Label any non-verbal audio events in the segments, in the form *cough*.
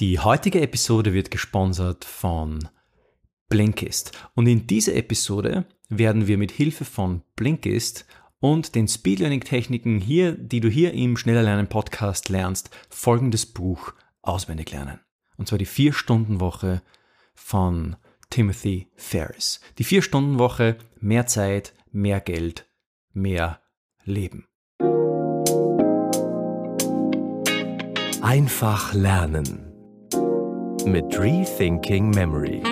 Die heutige Episode wird gesponsert von Blinkist. Und in dieser Episode werden wir mit Hilfe von Blinkist und den Speedlearning-Techniken hier, die du hier im Schneller Lernen Podcast lernst, folgendes Buch auswendig lernen. Und zwar die Vier-Stunden-Woche von Timothy Ferris. Die Vier-Stunden-Woche, mehr Zeit, mehr Geld, mehr Leben. Einfach lernen mit Rethinking Memory.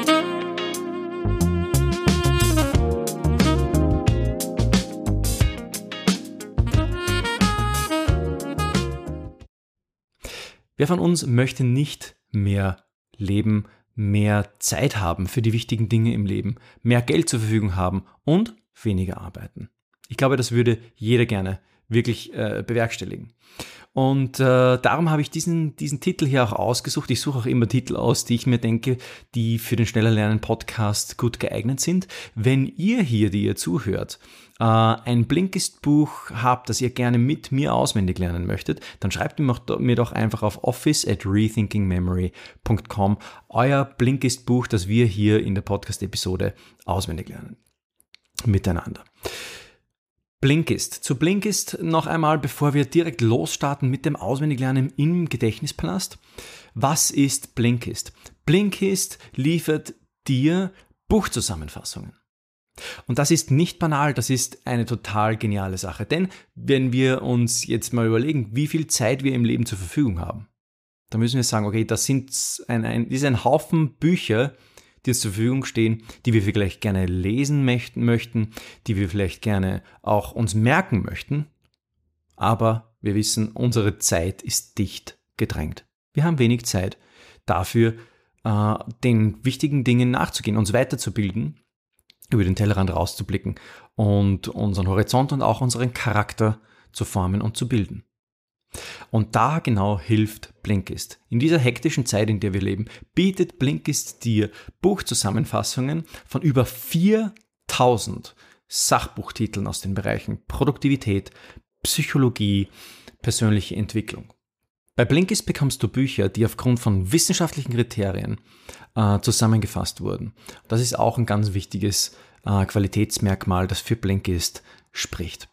Wer von uns möchte nicht mehr leben, mehr Zeit haben für die wichtigen Dinge im Leben, mehr Geld zur Verfügung haben und weniger arbeiten? Ich glaube, das würde jeder gerne wirklich äh, bewerkstelligen. Und äh, darum habe ich diesen, diesen Titel hier auch ausgesucht. Ich suche auch immer Titel aus, die ich mir denke, die für den Schneller Lernen Podcast gut geeignet sind. Wenn ihr hier, die ihr zuhört, äh, ein Blinkist-Buch habt, das ihr gerne mit mir auswendig lernen möchtet, dann schreibt mir doch einfach auf office at rethinkingmemory.com euer Blinkist-Buch, das wir hier in der Podcast-Episode auswendig lernen. Miteinander. Blinkist. Zu Blinkist noch einmal, bevor wir direkt losstarten mit dem Auswendiglernen im Gedächtnispalast. Was ist Blinkist? Blinkist liefert dir Buchzusammenfassungen. Und das ist nicht banal, das ist eine total geniale Sache. Denn wenn wir uns jetzt mal überlegen, wie viel Zeit wir im Leben zur Verfügung haben, dann müssen wir sagen, okay, das sind ein, ein, ist ein Haufen Bücher, die uns zur Verfügung stehen, die wir vielleicht gerne lesen möchten, die wir vielleicht gerne auch uns merken möchten. Aber wir wissen, unsere Zeit ist dicht gedrängt. Wir haben wenig Zeit dafür, äh, den wichtigen Dingen nachzugehen, uns weiterzubilden, über den Tellerrand rauszublicken und unseren Horizont und auch unseren Charakter zu formen und zu bilden. Und da genau hilft Blinkist. In dieser hektischen Zeit, in der wir leben, bietet Blinkist dir Buchzusammenfassungen von über 4000 Sachbuchtiteln aus den Bereichen Produktivität, Psychologie, persönliche Entwicklung. Bei Blinkist bekommst du Bücher, die aufgrund von wissenschaftlichen Kriterien äh, zusammengefasst wurden. Das ist auch ein ganz wichtiges äh, Qualitätsmerkmal, das für Blinkist spricht.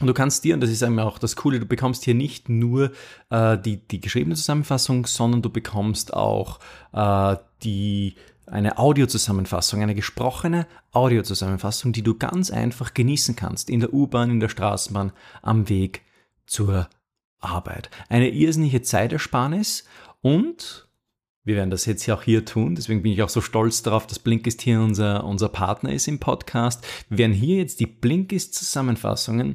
Und du kannst dir, und das ist einmal auch das Coole, du bekommst hier nicht nur äh, die, die geschriebene Zusammenfassung, sondern du bekommst auch äh, die, eine Audiozusammenfassung, eine gesprochene Audiozusammenfassung, die du ganz einfach genießen kannst in der U-Bahn, in der Straßenbahn, am Weg zur Arbeit. Eine irrsinnige Zeitersparnis und wir werden das jetzt ja auch hier tun, deswegen bin ich auch so stolz darauf, dass Blinkist hier unser, unser Partner ist im Podcast. Wir werden hier jetzt die Blinkist-Zusammenfassungen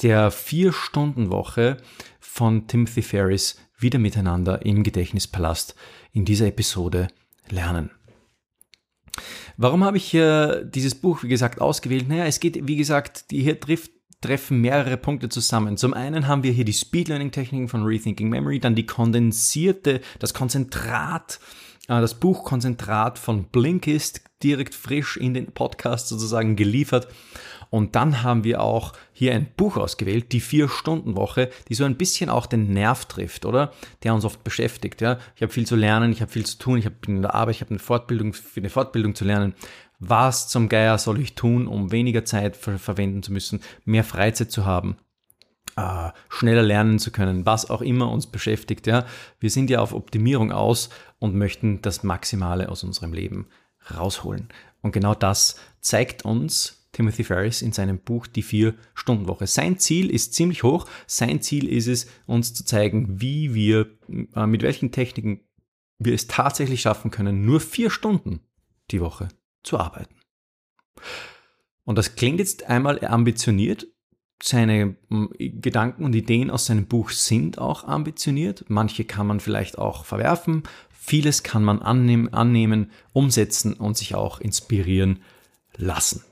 der Vier-Stunden-Woche von Timothy Ferris wieder miteinander im Gedächtnispalast in dieser Episode lernen. Warum habe ich hier dieses Buch, wie gesagt, ausgewählt? Naja, es geht, wie gesagt, die hier trifft treffen mehrere Punkte zusammen. Zum einen haben wir hier die Speed Learning Techniken von Rethinking Memory, dann die kondensierte, das Konzentrat, äh, das Buchkonzentrat von Blinkist direkt frisch in den Podcast sozusagen geliefert. Und dann haben wir auch hier ein Buch ausgewählt, die Vier-Stunden-Woche, die so ein bisschen auch den Nerv trifft, oder? Der uns oft beschäftigt. Ja? Ich habe viel zu lernen, ich habe viel zu tun, ich bin in der Arbeit, ich habe eine Fortbildung, eine Fortbildung zu lernen was zum Geier soll ich tun, um weniger Zeit ver verwenden zu müssen, mehr Freizeit zu haben, äh, schneller lernen zu können, was auch immer uns beschäftigt. Ja, wir sind ja auf Optimierung aus und möchten das Maximale aus unserem Leben rausholen. Und genau das zeigt uns Timothy Ferris in seinem Buch Die Vier-Stunden-Woche. Sein Ziel ist ziemlich hoch. Sein Ziel ist es, uns zu zeigen, wie wir, äh, mit welchen Techniken wir es tatsächlich schaffen können, nur vier Stunden die Woche zu arbeiten. Und das klingt jetzt einmal ambitioniert. Seine Gedanken und Ideen aus seinem Buch sind auch ambitioniert. Manche kann man vielleicht auch verwerfen. Vieles kann man annehmen, annehmen umsetzen und sich auch inspirieren lassen.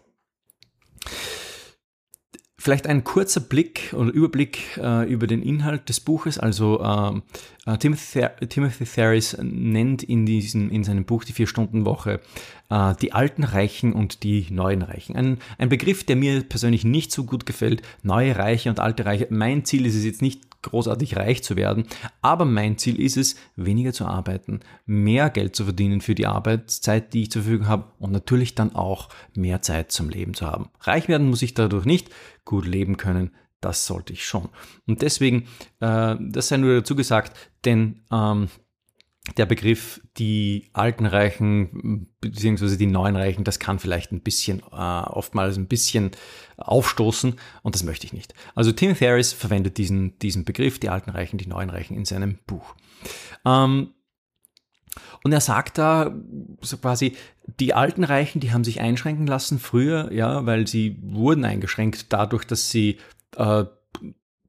Vielleicht ein kurzer Blick oder Überblick äh, über den Inhalt des Buches. Also ähm, äh, Timothy, Timothy Ferris nennt in, diesem, in seinem Buch Die Vier-Stunden-Woche äh, die alten Reichen und die neuen Reichen. Ein, ein Begriff, der mir persönlich nicht so gut gefällt. Neue Reiche und alte Reiche. Mein Ziel ist es jetzt nicht großartig reich zu werden. Aber mein Ziel ist es, weniger zu arbeiten, mehr Geld zu verdienen für die Arbeitszeit, die ich zur Verfügung habe und natürlich dann auch mehr Zeit zum Leben zu haben. Reich werden muss ich dadurch nicht, gut leben können, das sollte ich schon. Und deswegen, äh, das sei nur dazu gesagt, denn ähm, der Begriff die alten Reichen beziehungsweise die neuen Reichen, das kann vielleicht ein bisschen, äh, oftmals ein bisschen aufstoßen und das möchte ich nicht. Also Tim Ferriss verwendet diesen, diesen Begriff, die alten Reichen, die neuen Reichen in seinem Buch. Ähm, und er sagt da so quasi, die alten Reichen, die haben sich einschränken lassen früher, ja, weil sie wurden eingeschränkt dadurch, dass sie äh,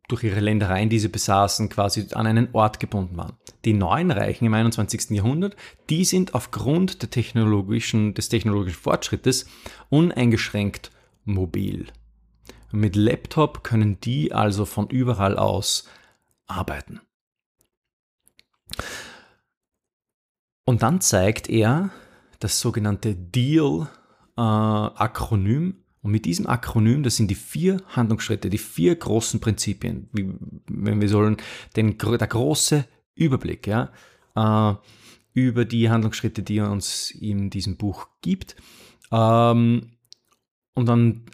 durch ihre Ländereien, die sie besaßen, quasi an einen Ort gebunden waren. Die neuen Reichen im 21. Jahrhundert, die sind aufgrund der technologischen, des technologischen Fortschrittes uneingeschränkt mobil. Mit Laptop können die also von überall aus arbeiten. Und dann zeigt er das sogenannte DEAL-Akronym, äh, und mit diesem Akronym, das sind die vier Handlungsschritte, die vier großen Prinzipien, wie, wenn wir sollen, den, der große Überblick ja, äh, über die Handlungsschritte, die er uns in diesem Buch gibt. Ähm, und dann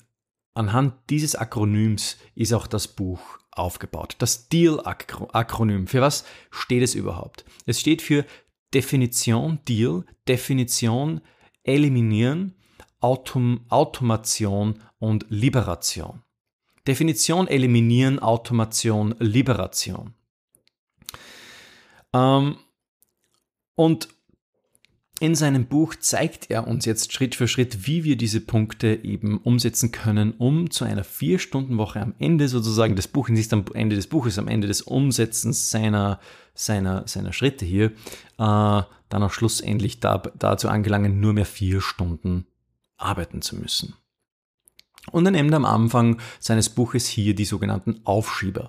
anhand dieses Akronyms ist auch das Buch aufgebaut. Das DEAL-Akronym. Für was steht es überhaupt? Es steht für Definition, Deal, Definition, eliminieren, Autom Automation und Liberation. Definition eliminieren, Automation, Liberation. Ähm, und in seinem Buch zeigt er uns jetzt Schritt für Schritt, wie wir diese Punkte eben umsetzen können, um zu einer Vier-Stunden-Woche am Ende sozusagen des Buches, nicht am Ende des Buches, am Ende des Umsetzens seiner, seiner, seiner Schritte hier, äh, dann auch schlussendlich da, dazu angelangen, nur mehr vier Stunden arbeiten zu müssen. Und er nennt am Anfang seines Buches hier die sogenannten Aufschieber.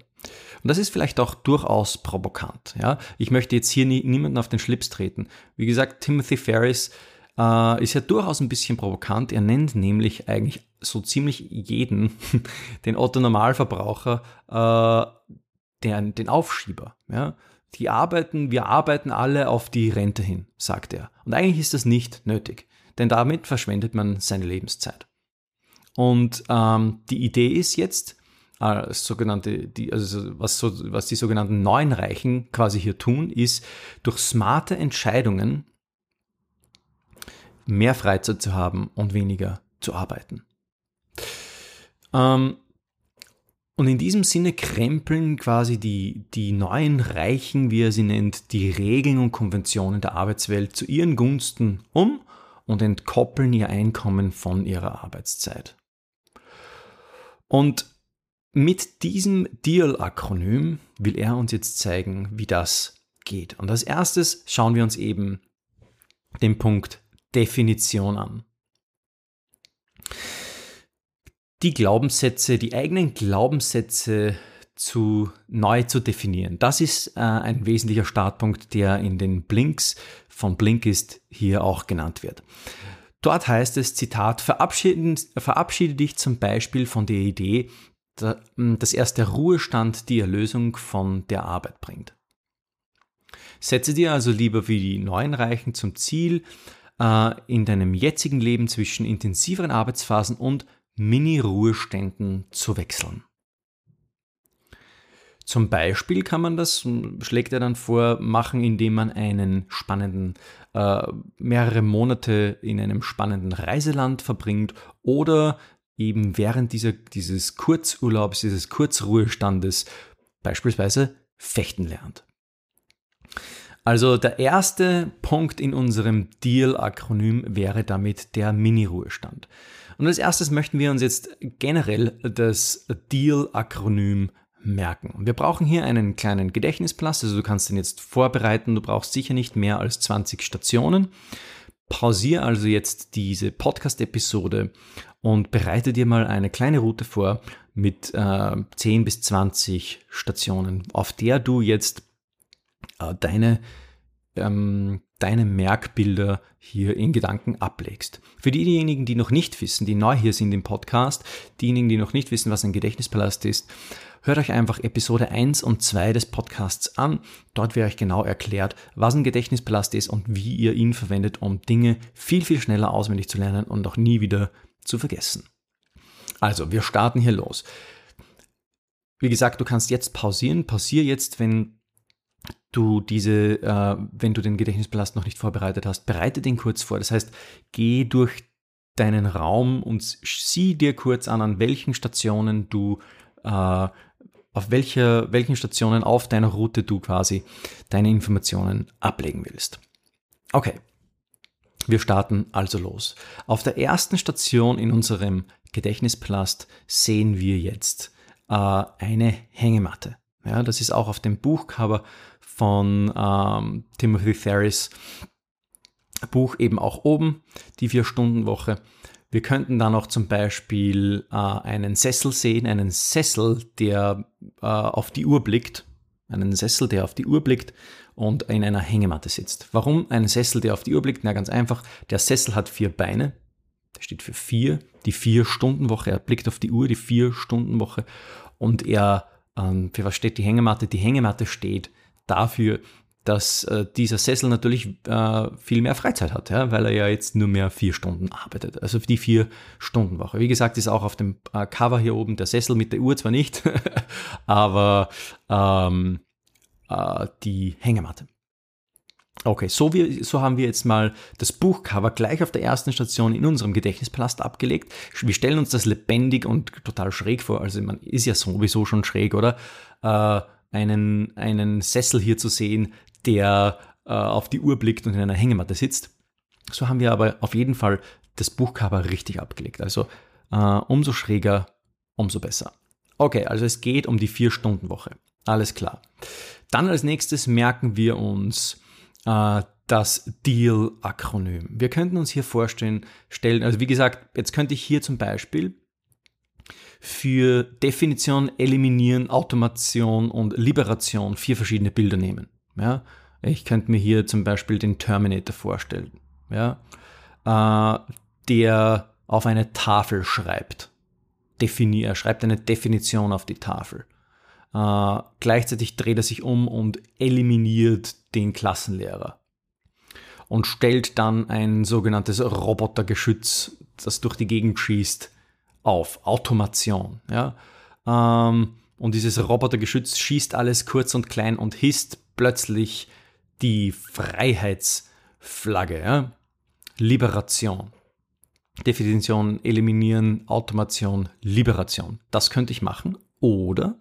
Und das ist vielleicht auch durchaus provokant. Ja? Ich möchte jetzt hier nie, niemanden auf den Schlips treten. Wie gesagt, Timothy Ferris äh, ist ja durchaus ein bisschen provokant. Er nennt nämlich eigentlich so ziemlich jeden, *laughs* den Otto Normalverbraucher, äh, den, den Aufschieber. Ja? Die arbeiten, wir arbeiten alle auf die Rente hin, sagt er. Und eigentlich ist das nicht nötig denn damit verschwendet man seine Lebenszeit. Und ähm, die Idee ist jetzt, äh, sogenannte, die, also was, so, was die sogenannten neuen Reichen quasi hier tun, ist durch smarte Entscheidungen mehr Freizeit zu haben und weniger zu arbeiten. Ähm, und in diesem Sinne krempeln quasi die, die neuen Reichen, wie er sie nennt, die Regeln und Konventionen der Arbeitswelt zu ihren Gunsten um und entkoppeln ihr Einkommen von ihrer Arbeitszeit. Und mit diesem DEAL-Akronym will er uns jetzt zeigen, wie das geht. Und als erstes schauen wir uns eben den Punkt Definition an. Die Glaubenssätze, die eigenen Glaubenssätze zu, neu zu definieren. Das ist äh, ein wesentlicher Startpunkt, der in den Blinks von Blinkist hier auch genannt wird. Dort heißt es, Zitat, verabschiede, dich zum Beispiel von der Idee, dass erst der Ruhestand die Erlösung von der Arbeit bringt. Setze dir also lieber wie die neuen Reichen zum Ziel, äh, in deinem jetzigen Leben zwischen intensiveren Arbeitsphasen und Mini-Ruheständen zu wechseln. Zum Beispiel kann man das, schlägt er dann vor, machen, indem man einen spannenden, äh, mehrere Monate in einem spannenden Reiseland verbringt oder eben während dieser, dieses Kurzurlaubs, dieses Kurzruhestandes beispielsweise fechten lernt. Also der erste Punkt in unserem Deal-Akronym wäre damit der Mini-Ruhestand. Und als erstes möchten wir uns jetzt generell das Deal-Akronym merken. Wir brauchen hier einen kleinen Gedächtnisplatz, also du kannst den jetzt vorbereiten, du brauchst sicher nicht mehr als 20 Stationen. Pausiere also jetzt diese Podcast-Episode und bereite dir mal eine kleine Route vor mit äh, 10 bis 20 Stationen, auf der du jetzt äh, deine, ähm, deine Merkbilder hier in Gedanken ablegst. Für diejenigen, die noch nicht wissen, die neu hier sind im Podcast, diejenigen, die noch nicht wissen, was ein Gedächtnispalast ist, hört euch einfach Episode 1 und 2 des Podcasts an. Dort wird euch genau erklärt, was ein Gedächtnispalast ist und wie ihr ihn verwendet, um Dinge viel, viel schneller auswendig zu lernen und auch nie wieder zu vergessen. Also, wir starten hier los. Wie gesagt, du kannst jetzt pausieren. Pausier jetzt, wenn du diese, äh, wenn du den Gedächtnispalast noch nicht vorbereitet hast, bereite den kurz vor. Das heißt, geh durch deinen Raum und sieh dir kurz an, an welchen Stationen du, äh, auf welcher, welchen Stationen auf deiner Route du quasi deine Informationen ablegen willst. Okay. Wir starten also los. Auf der ersten Station in unserem Gedächtnispalast sehen wir jetzt äh, eine Hängematte. Ja, das ist auch auf dem Buchcover von ähm, Timothy Ferris Buch eben auch oben, die Vier-Stunden-Woche. Wir könnten dann auch zum Beispiel äh, einen Sessel sehen, einen Sessel, der äh, auf die Uhr blickt, einen Sessel, der auf die Uhr blickt und in einer Hängematte sitzt. Warum ein Sessel, der auf die Uhr blickt? Na, ganz einfach. Der Sessel hat vier Beine. Der steht für vier, die Vier-Stunden-Woche. Er blickt auf die Uhr, die Vier-Stunden-Woche. Und er, ähm, für was steht die Hängematte? Die Hängematte steht dafür, dass äh, dieser Sessel natürlich äh, viel mehr Freizeit hat, ja, weil er ja jetzt nur mehr vier Stunden arbeitet. Also die vier Stunden Woche. Wie gesagt, ist auch auf dem äh, Cover hier oben der Sessel mit der Uhr zwar nicht, *laughs* aber ähm, äh, die Hängematte. Okay, so, wir, so haben wir jetzt mal das Buchcover gleich auf der ersten Station in unserem Gedächtnispalast abgelegt. Wir stellen uns das lebendig und total schräg vor. Also man ist ja sowieso schon schräg, oder? Äh, einen, einen Sessel hier zu sehen, der äh, auf die Uhr blickt und in einer Hängematte sitzt. So haben wir aber auf jeden Fall das Buchcover richtig abgelegt. Also äh, umso schräger, umso besser. Okay, also es geht um die Vier-Stunden-Woche. Alles klar. Dann als nächstes merken wir uns äh, das DEAL-Akronym. Wir könnten uns hier vorstellen, stellen, also wie gesagt, jetzt könnte ich hier zum Beispiel für Definition, Eliminieren, Automation und Liberation vier verschiedene Bilder nehmen. Ja? Ich könnte mir hier zum Beispiel den Terminator vorstellen, ja? Äh, der auf eine Tafel schreibt. Definier, er schreibt eine Definition auf die Tafel. Äh, gleichzeitig dreht er sich um und eliminiert den Klassenlehrer und stellt dann ein sogenanntes Robotergeschütz, das durch die Gegend schießt, auf. Automation. Ja? Ähm, und dieses Robotergeschütz schießt alles kurz und klein und hisst plötzlich die Freiheitsflagge. Ja? Liberation. Definition, eliminieren, Automation, Liberation. Das könnte ich machen. Oder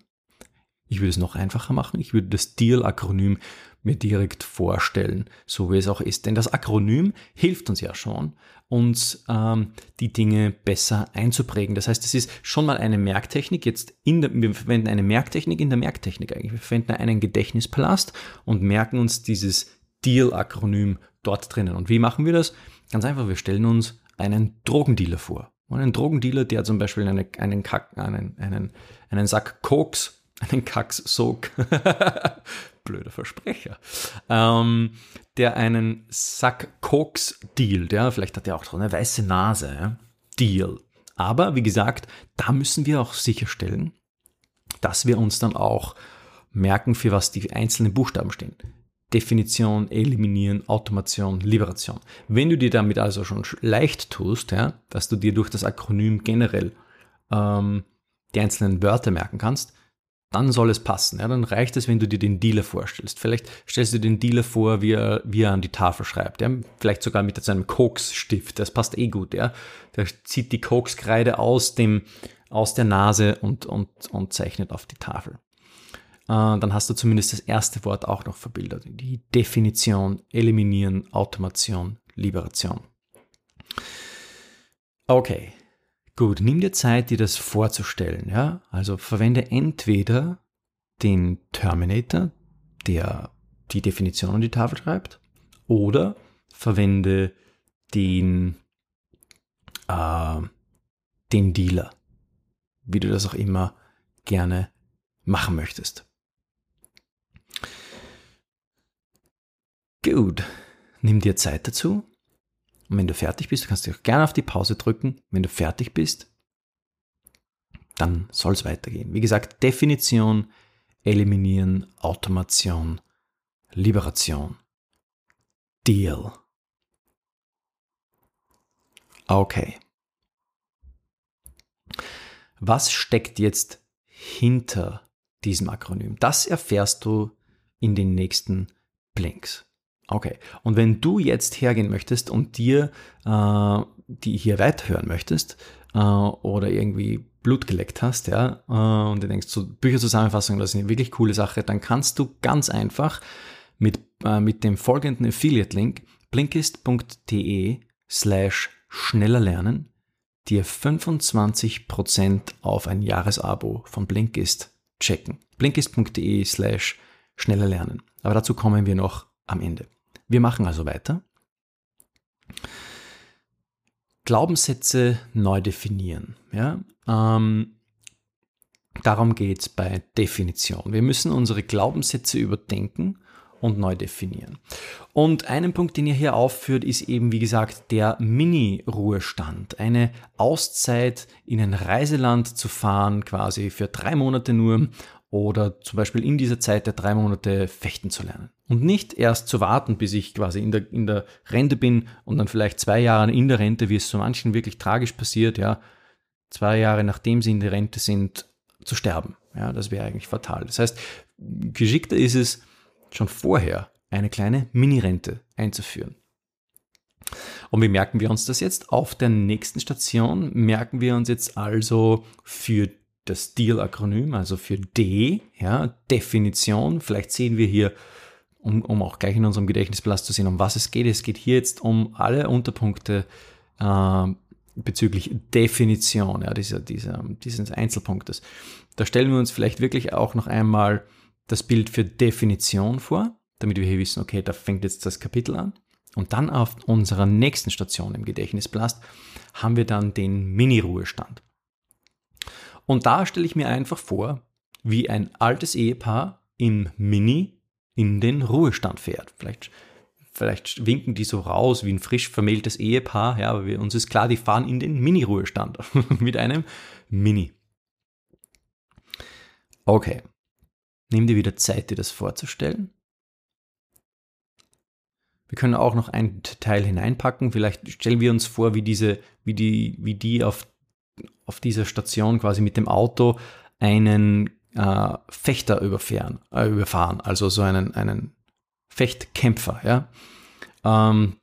ich würde es noch einfacher machen. Ich würde das DEAL-Akronym mir direkt vorstellen, so wie es auch ist. Denn das Akronym hilft uns ja schon, uns ähm, die Dinge besser einzuprägen. Das heißt, es ist schon mal eine Merktechnik. Jetzt in der, wir verwenden eine Merktechnik in der Merktechnik eigentlich. Wir verwenden einen Gedächtnispalast und merken uns dieses Deal-Akronym dort drinnen. Und wie machen wir das? Ganz einfach, wir stellen uns einen Drogendealer vor. Und einen Drogendealer, der zum Beispiel einen, einen, Kack, einen, einen, einen Sack Koks, einen Kacks-Sog *laughs* blöder Versprecher, ähm, der einen Sack Koks dealt. Ja? Vielleicht hat er auch so eine weiße Nase. Ja? Deal. Aber wie gesagt, da müssen wir auch sicherstellen, dass wir uns dann auch merken, für was die einzelnen Buchstaben stehen. Definition, Eliminieren, Automation, Liberation. Wenn du dir damit also schon leicht tust, ja, dass du dir durch das Akronym generell ähm, die einzelnen Wörter merken kannst, dann soll es passen. Ja, dann reicht es, wenn du dir den Dealer vorstellst. Vielleicht stellst du dir den Dealer vor, wie er, wie er an die Tafel schreibt. Ja? Vielleicht sogar mit seinem Koksstift. Das passt eh gut. Ja? Der zieht die Kokskreide aus, dem, aus der Nase und, und, und zeichnet auf die Tafel. Äh, dann hast du zumindest das erste Wort auch noch verbildert. Die Definition, Eliminieren, Automation, Liberation. Okay, Gut, nimm dir Zeit, dir das vorzustellen. Ja? Also verwende entweder den Terminator, der die Definition an die Tafel schreibt, oder verwende den, äh, den Dealer, wie du das auch immer gerne machen möchtest. Gut, nimm dir Zeit dazu. Und wenn du fertig bist, kannst du auch gerne auf die Pause drücken. Wenn du fertig bist, dann soll es weitergehen. Wie gesagt, Definition, Eliminieren, Automation, Liberation, Deal. Okay. Was steckt jetzt hinter diesem Akronym? Das erfährst du in den nächsten Blinks. Okay. Und wenn du jetzt hergehen möchtest und dir äh, die hier weiterhören möchtest äh, oder irgendwie Blut geleckt hast, ja, äh, und du denkst, so Bücherzusammenfassungen, das ist eine wirklich coole Sache, dann kannst du ganz einfach mit, äh, mit dem folgenden Affiliate-Link blinkist.de slash schneller lernen dir 25% auf ein Jahresabo von Blinkist checken. blinkist.de slash schneller lernen. Aber dazu kommen wir noch am Ende. Wir machen also weiter. Glaubenssätze neu definieren. Ja? Ähm, darum geht es bei Definition. Wir müssen unsere Glaubenssätze überdenken und neu definieren. Und einen Punkt, den ihr hier aufführt, ist eben, wie gesagt, der Mini-Ruhestand. Eine Auszeit in ein Reiseland zu fahren, quasi für drei Monate nur oder zum Beispiel in dieser Zeit der drei Monate fechten zu lernen. Und nicht erst zu warten, bis ich quasi in der, in der Rente bin und dann vielleicht zwei Jahre in der Rente, wie es so manchen wirklich tragisch passiert, ja, zwei Jahre nachdem sie in der Rente sind, zu sterben. Ja, das wäre eigentlich fatal. Das heißt, geschickter ist es, schon vorher eine kleine Mini-Rente einzuführen. Und wie merken wir uns das jetzt? Auf der nächsten Station merken wir uns jetzt also für das DEAL-Akronym, also für D, ja, Definition. Vielleicht sehen wir hier, um, um auch gleich in unserem Gedächtnisblast zu sehen, um was es geht. Es geht hier jetzt um alle Unterpunkte äh, bezüglich Definition, ja, dieser, dieser, dieses Einzelpunktes. Da stellen wir uns vielleicht wirklich auch noch einmal das Bild für Definition vor, damit wir hier wissen, okay, da fängt jetzt das Kapitel an. Und dann auf unserer nächsten Station im Gedächtnisblast haben wir dann den Mini-Ruhestand. Und da stelle ich mir einfach vor, wie ein altes Ehepaar im Mini in den Ruhestand fährt. Vielleicht, vielleicht winken die so raus wie ein frisch vermähltes Ehepaar, ja, aber wir, uns ist klar, die fahren in den Mini-Ruhestand *laughs* mit einem Mini. Okay, Nimm dir wieder Zeit, dir das vorzustellen. Wir können auch noch ein Teil hineinpacken. Vielleicht stellen wir uns vor, wie diese, wie die, wie die auf, auf dieser Station quasi mit dem Auto einen äh, Fechter überfahren, äh, überfahren, also so einen, einen Fechtkämpfer, ja. Ähm,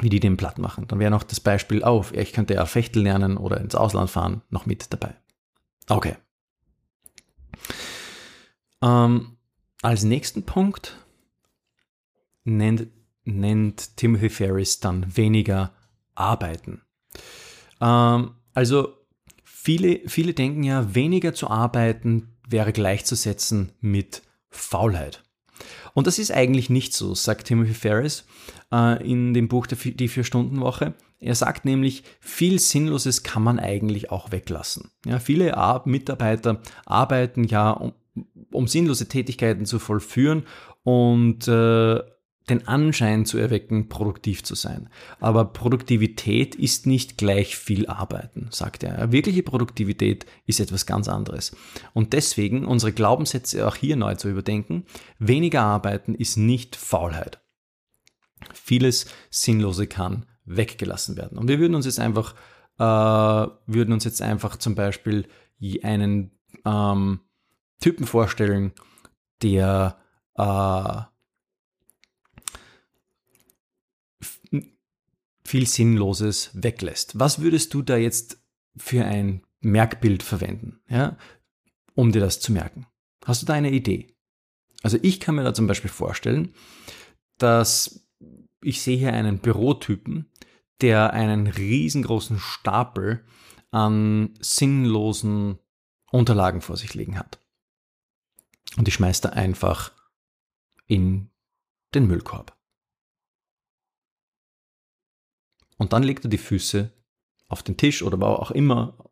wie die den platt machen. Dann wäre noch das Beispiel auf, oh, ich könnte ja Fechten lernen oder ins Ausland fahren, noch mit dabei. Okay. Ähm, als nächsten Punkt nennt, nennt Timothy Ferris dann weniger arbeiten. Ähm, also viele, viele denken ja, weniger zu arbeiten wäre gleichzusetzen mit Faulheit. Und das ist eigentlich nicht so, sagt Timothy Ferris äh, in dem Buch Die Vier-Stunden-Woche. Er sagt nämlich, viel Sinnloses kann man eigentlich auch weglassen. Ja, viele Mitarbeiter arbeiten ja um sinnlose Tätigkeiten zu vollführen und äh, den Anschein zu erwecken, produktiv zu sein. Aber Produktivität ist nicht gleich viel Arbeiten, sagt er. Wirkliche Produktivität ist etwas ganz anderes. Und deswegen unsere Glaubenssätze auch hier neu zu überdenken. Weniger arbeiten ist nicht Faulheit. Vieles Sinnlose kann weggelassen werden. Und wir würden uns jetzt einfach, äh, würden uns jetzt einfach zum Beispiel einen ähm, Typen vorstellen, der äh, viel Sinnloses weglässt. Was würdest du da jetzt für ein Merkbild verwenden, ja, um dir das zu merken? Hast du da eine Idee? Also ich kann mir da zum Beispiel vorstellen, dass ich sehe hier einen Bürotypen, der einen riesengroßen Stapel an sinnlosen Unterlagen vor sich liegen hat. Und die schmeißt er einfach in den Müllkorb. Und dann legt er die Füße auf den Tisch oder auch immer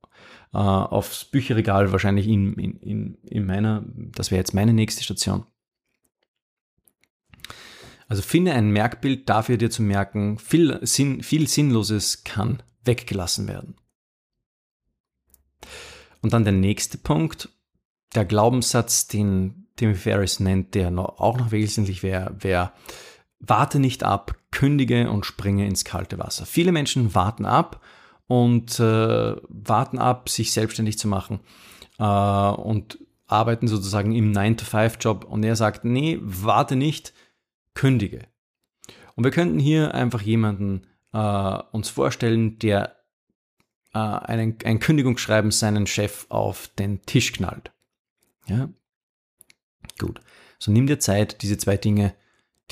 äh, aufs Bücherregal, wahrscheinlich in, in, in meiner, das wäre jetzt meine nächste Station. Also finde ein Merkbild dafür dir zu merken, viel, Sinn, viel Sinnloses kann weggelassen werden. Und dann der nächste Punkt, der Glaubenssatz, den Timothy Ferris nennt, der noch, auch noch wesentlich wäre, wäre, warte nicht ab, kündige und springe ins kalte Wasser. Viele Menschen warten ab und äh, warten ab, sich selbstständig zu machen äh, und arbeiten sozusagen im 9-to-5-Job. Und er sagt, nee, warte nicht, kündige. Und wir könnten hier einfach jemanden äh, uns vorstellen, der äh, einen, ein Kündigungsschreiben seinen Chef auf den Tisch knallt. Ja? Gut. So nimm dir Zeit, diese zwei Dinge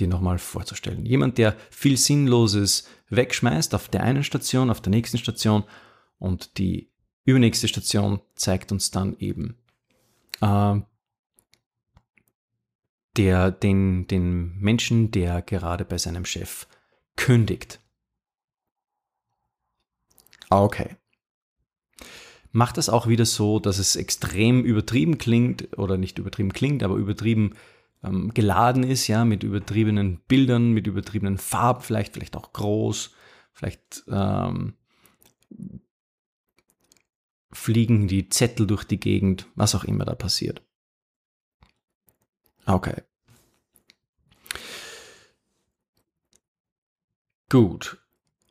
dir nochmal vorzustellen. Jemand, der viel Sinnloses wegschmeißt auf der einen Station, auf der nächsten Station und die übernächste Station zeigt uns dann eben äh, der, den, den Menschen, der gerade bei seinem Chef kündigt. Okay. Macht das auch wieder so, dass es extrem übertrieben klingt oder nicht übertrieben klingt, aber übertrieben ähm, geladen ist, ja, mit übertriebenen Bildern, mit übertriebenen Farben, vielleicht, vielleicht auch groß, vielleicht ähm, fliegen die Zettel durch die Gegend, was auch immer da passiert. Okay. Gut.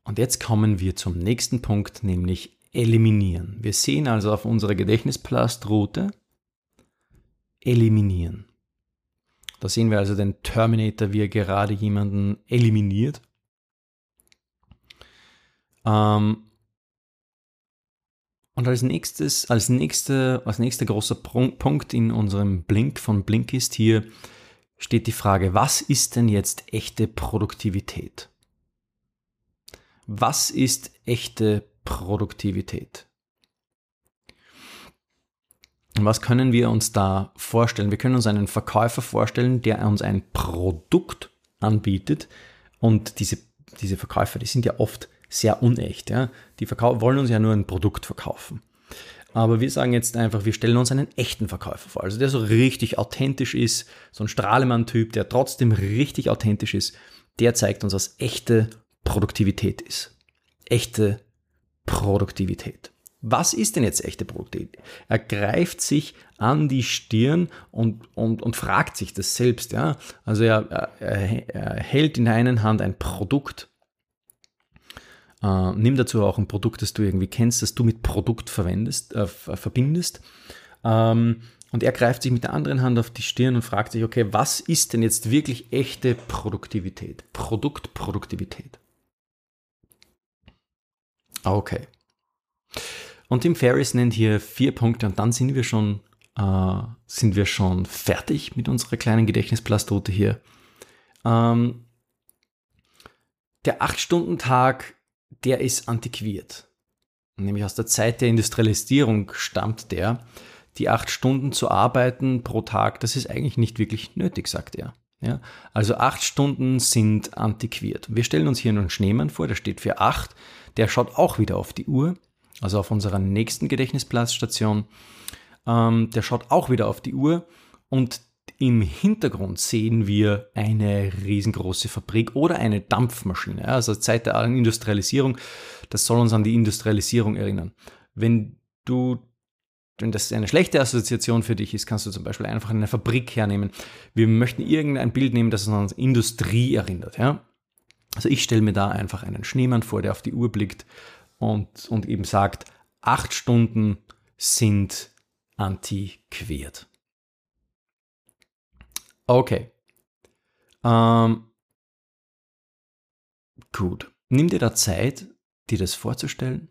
Und jetzt kommen wir zum nächsten Punkt, nämlich eliminieren. Wir sehen also auf unserer Gedächtnisplastrute eliminieren. Da sehen wir also den Terminator, wie er gerade jemanden eliminiert. Ähm, und als nächstes, als nächste, als nächster großer Punkt in unserem Blink von Blinkist hier steht die Frage, was ist denn jetzt echte Produktivität? Was ist echte Produktivität? Was können wir uns da vorstellen? Wir können uns einen Verkäufer vorstellen, der uns ein Produkt anbietet und diese, diese Verkäufer, die sind ja oft sehr unecht. Ja? Die wollen uns ja nur ein Produkt verkaufen. Aber wir sagen jetzt einfach, wir stellen uns einen echten Verkäufer vor. Also der so richtig authentisch ist, so ein Strahlemann-Typ, der trotzdem richtig authentisch ist, der zeigt uns, was echte Produktivität ist. Echte Produktivität. Was ist denn jetzt echte Produktivität? Er greift sich an die Stirn und, und, und fragt sich das selbst. Ja? Also er, er, er hält in der einen Hand ein Produkt, äh, nimm dazu auch ein Produkt, das du irgendwie kennst, das du mit Produkt verwendest, äh, verbindest. Ähm, und er greift sich mit der anderen Hand auf die Stirn und fragt sich, okay, was ist denn jetzt wirklich echte Produktivität? Produktproduktivität. Okay. Und Tim Ferriss nennt hier vier Punkte und dann sind wir schon, äh, sind wir schon fertig mit unserer kleinen Gedächtnisplastote hier. Ähm, der 8-Stunden-Tag, der ist antiquiert. Nämlich aus der Zeit der Industrialisierung stammt der. Die acht Stunden zu arbeiten pro Tag, das ist eigentlich nicht wirklich nötig, sagt er. Ja, also acht Stunden sind antiquiert. Wir stellen uns hier einen Schneemann vor, der steht für acht. Der schaut auch wieder auf die Uhr also auf unserer nächsten Gedächtnisplatzstation. Ähm, der schaut auch wieder auf die Uhr und im Hintergrund sehen wir eine riesengroße Fabrik oder eine Dampfmaschine. Also Zeit der Industrialisierung, das soll uns an die Industrialisierung erinnern. Wenn du wenn das eine schlechte Assoziation für dich ist, kannst du zum Beispiel einfach eine Fabrik hernehmen. Wir möchten irgendein Bild nehmen, das uns an Industrie erinnert. Ja? Also ich stelle mir da einfach einen Schneemann vor, der auf die Uhr blickt und, und eben sagt, acht Stunden sind antiquiert. Okay. Ähm, gut. Nimm dir da Zeit, dir das vorzustellen.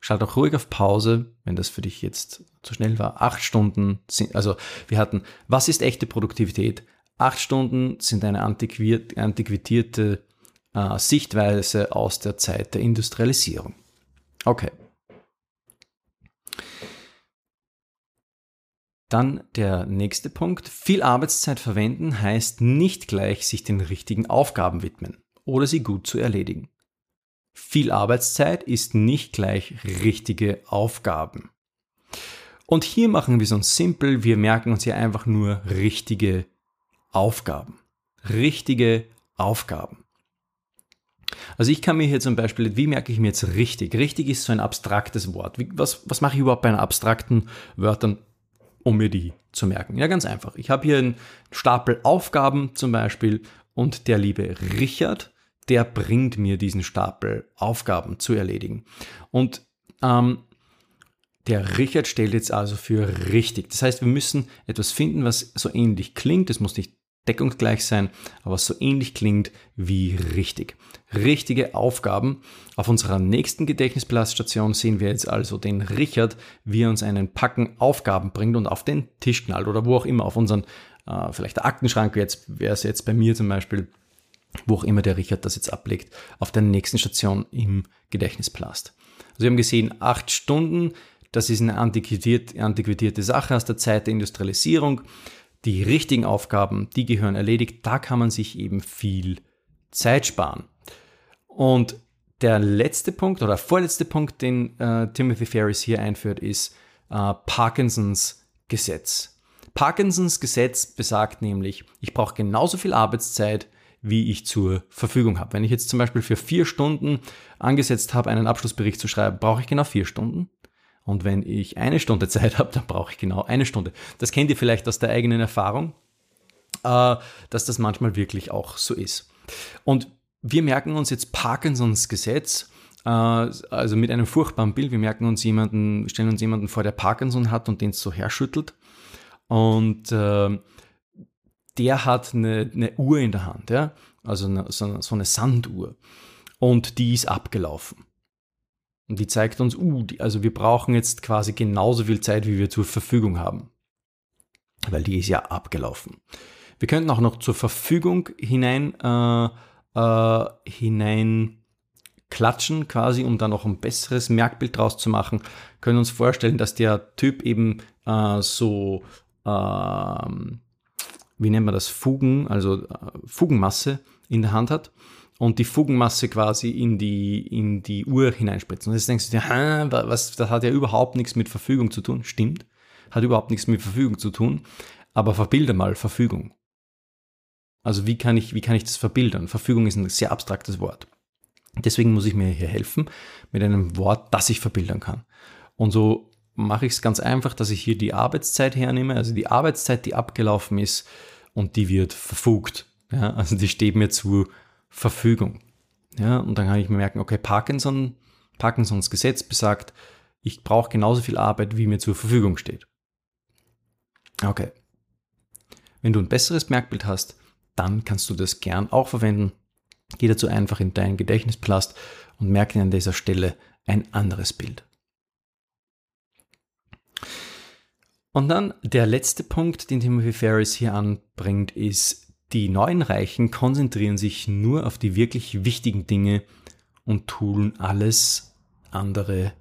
Schalt auch ruhig auf Pause, wenn das für dich jetzt zu schnell war. Acht Stunden sind, also wir hatten, was ist echte Produktivität? Acht Stunden sind eine antiquierte äh, Sichtweise aus der Zeit der Industrialisierung. Okay. Dann der nächste Punkt. Viel Arbeitszeit verwenden heißt nicht gleich sich den richtigen Aufgaben widmen oder sie gut zu erledigen. Viel Arbeitszeit ist nicht gleich richtige Aufgaben. Und hier machen wir es uns simpel, wir merken uns hier einfach nur richtige Aufgaben richtige Aufgaben. Also ich kann mir hier zum Beispiel, wie merke ich mir jetzt richtig? Richtig ist so ein abstraktes Wort. Wie, was, was mache ich überhaupt bei abstrakten Wörtern, um mir die zu merken? Ja, ganz einfach. Ich habe hier einen Stapel Aufgaben zum Beispiel und der liebe Richard, der bringt mir diesen Stapel Aufgaben zu erledigen. Und ähm, der Richard stellt jetzt also für richtig. Das heißt, wir müssen etwas finden, was so ähnlich klingt. Es muss nicht deckungsgleich sein, aber so ähnlich klingt wie richtig. Richtige Aufgaben. Auf unserer nächsten Gedächtnisblaststation sehen wir jetzt also den Richard, wie er uns einen Packen Aufgaben bringt und auf den Tisch knallt oder wo auch immer, auf unseren, äh, vielleicht der Aktenschrank, jetzt wäre es jetzt bei mir zum Beispiel, wo auch immer der Richard das jetzt ablegt, auf der nächsten Station im Gedächtnisplast. Also wir haben gesehen, acht Stunden, das ist eine antiquierte, antiquierte Sache aus der Zeit der Industrialisierung die richtigen Aufgaben, die gehören erledigt. Da kann man sich eben viel Zeit sparen. Und der letzte Punkt oder vorletzte Punkt, den äh, Timothy Ferris hier einführt, ist äh, Parkinsons Gesetz. Parkinsons Gesetz besagt nämlich, ich brauche genauso viel Arbeitszeit, wie ich zur Verfügung habe. Wenn ich jetzt zum Beispiel für vier Stunden angesetzt habe, einen Abschlussbericht zu schreiben, brauche ich genau vier Stunden. Und wenn ich eine Stunde *laughs* Zeit habe, dann brauche ich genau eine Stunde. Das kennt ihr vielleicht aus der eigenen Erfahrung, äh, dass das manchmal wirklich auch so ist. Und wir merken uns jetzt Parkinsons Gesetz, äh, also mit einem furchtbaren Bild. Wir merken uns jemanden, stellen uns jemanden vor, der Parkinson hat und den so herschüttelt. Und äh, der hat eine, eine, Uhr in der Hand, ja? also eine, so, so eine Sanduhr. Und die ist abgelaufen. Und die zeigt uns, uh, die, also wir brauchen jetzt quasi genauso viel Zeit, wie wir zur Verfügung haben. Weil die ist ja abgelaufen. Wir könnten auch noch zur Verfügung hinein, äh, äh, hinein klatschen, quasi, um da noch ein besseres Merkbild draus zu machen. Können uns vorstellen, dass der Typ eben äh, so, ähm, wie nennt man das, Fugen, also äh, Fugenmasse in der Hand hat und die Fugenmasse quasi in die, in die Uhr hineinspritzen. Und jetzt denkst du dir, was, das hat ja überhaupt nichts mit Verfügung zu tun. Stimmt, hat überhaupt nichts mit Verfügung zu tun. Aber verbilde mal Verfügung. Also wie kann ich, wie kann ich das verbildern? Verfügung ist ein sehr abstraktes Wort. Deswegen muss ich mir hier helfen mit einem Wort, das ich verbildern kann. Und so mache ich es ganz einfach, dass ich hier die Arbeitszeit hernehme, also die Arbeitszeit, die abgelaufen ist und die wird verfugt. Ja, also die steht mir zu Verfügung. Ja, und dann kann ich mir merken, okay, Parkinson, Parkinsons Gesetz besagt, ich brauche genauso viel Arbeit, wie mir zur Verfügung steht. Okay. Wenn du ein besseres Merkbild hast, dann kannst du das gern auch verwenden. Geh dazu einfach in deinen Gedächtnisplast und merke an dieser Stelle ein anderes Bild. Und dann der letzte Punkt, den Timothy Ferris hier anbringt, ist die neuen Reichen konzentrieren sich nur auf die wirklich wichtigen Dinge und tun alles andere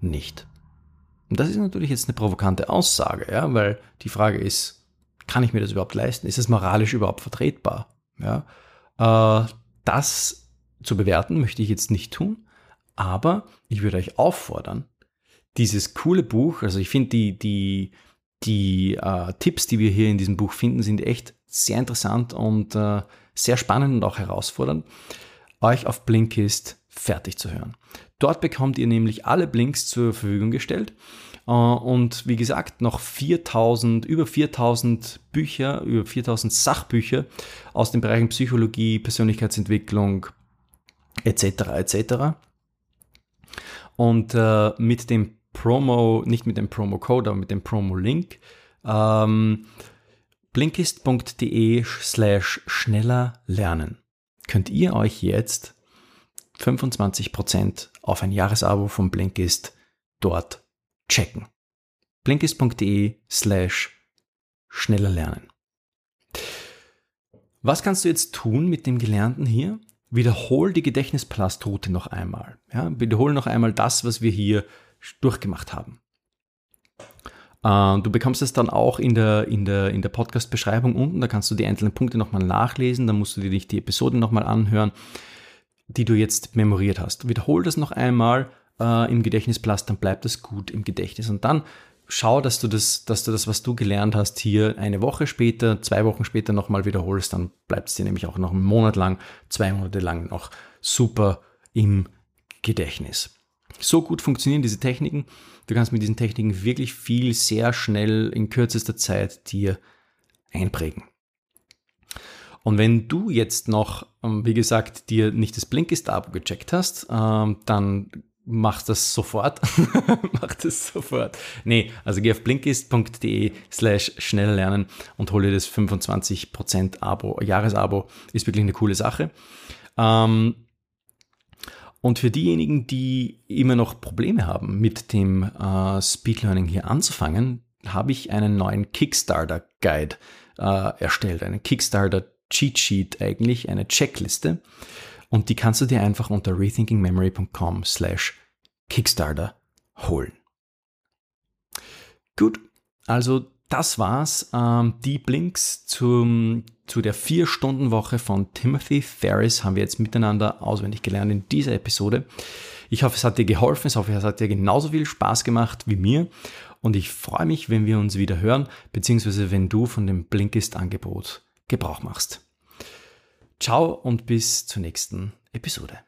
nicht. Und das ist natürlich jetzt eine provokante Aussage, ja, weil die Frage ist, kann ich mir das überhaupt leisten? Ist es moralisch überhaupt vertretbar? Ja, äh, das zu bewerten möchte ich jetzt nicht tun, aber ich würde euch auffordern, dieses coole Buch, also ich finde die, die, die äh, Tipps, die wir hier in diesem Buch finden, sind echt sehr interessant und äh, sehr spannend und auch herausfordernd, euch auf Blinkist fertig zu hören. Dort bekommt ihr nämlich alle Blinks zur Verfügung gestellt äh, und wie gesagt noch 4000, über 4000 Bücher, über 4000 Sachbücher aus den Bereichen Psychologie, Persönlichkeitsentwicklung etc. etc. Und äh, mit dem Promo, nicht mit dem Promo-Code, aber mit dem Promo-Link ähm, blinkist.de slash schneller lernen könnt ihr euch jetzt 25% auf ein Jahresabo von Blinkist dort checken. blinkist.de slash schneller lernen. Was kannst du jetzt tun mit dem Gelernten hier? Wiederhol die Gedächtnisplastroute noch einmal. Ja, wiederhol noch einmal das, was wir hier durchgemacht haben. Äh, du bekommst es dann auch in der, in der, in der Podcast-Beschreibung unten, da kannst du die einzelnen Punkte nochmal nachlesen, dann musst du dir nicht die Episode nochmal anhören, die du jetzt memoriert hast. Wiederhol das noch einmal äh, im Gedächtnisplast, dann bleibt das gut im Gedächtnis. Und dann schau, dass du das, dass du das, was du gelernt hast, hier eine Woche später, zwei Wochen später nochmal wiederholst, dann bleibt es dir nämlich auch noch einen Monat lang, zwei Monate lang noch super im Gedächtnis. So gut funktionieren diese Techniken. Du kannst mit diesen Techniken wirklich viel sehr schnell in kürzester Zeit dir einprägen. Und wenn du jetzt noch, ähm, wie gesagt, dir nicht das Blinkist-Abo gecheckt hast, ähm, dann mach das sofort. *laughs* mach das sofort. Nee, also geh auf blinkist.de slash schnell lernen und hol dir das 25% Abo, Jahresabo. Ist wirklich eine coole Sache. Ähm, und für diejenigen, die immer noch Probleme haben, mit dem äh, Speed Learning hier anzufangen, habe ich einen neuen Kickstarter Guide äh, erstellt, einen Kickstarter Cheat Sheet eigentlich, eine Checkliste. Und die kannst du dir einfach unter rethinkingmemory.com slash Kickstarter holen. Gut, also das war's. Ähm, die Blinks zum, zu der Vier-Stunden-Woche von Timothy Ferris haben wir jetzt miteinander auswendig gelernt in dieser Episode. Ich hoffe, es hat dir geholfen. Ich hoffe, es hat dir genauso viel Spaß gemacht wie mir. Und ich freue mich, wenn wir uns wieder hören, beziehungsweise wenn du von dem Blinkist-Angebot Gebrauch machst. Ciao und bis zur nächsten Episode.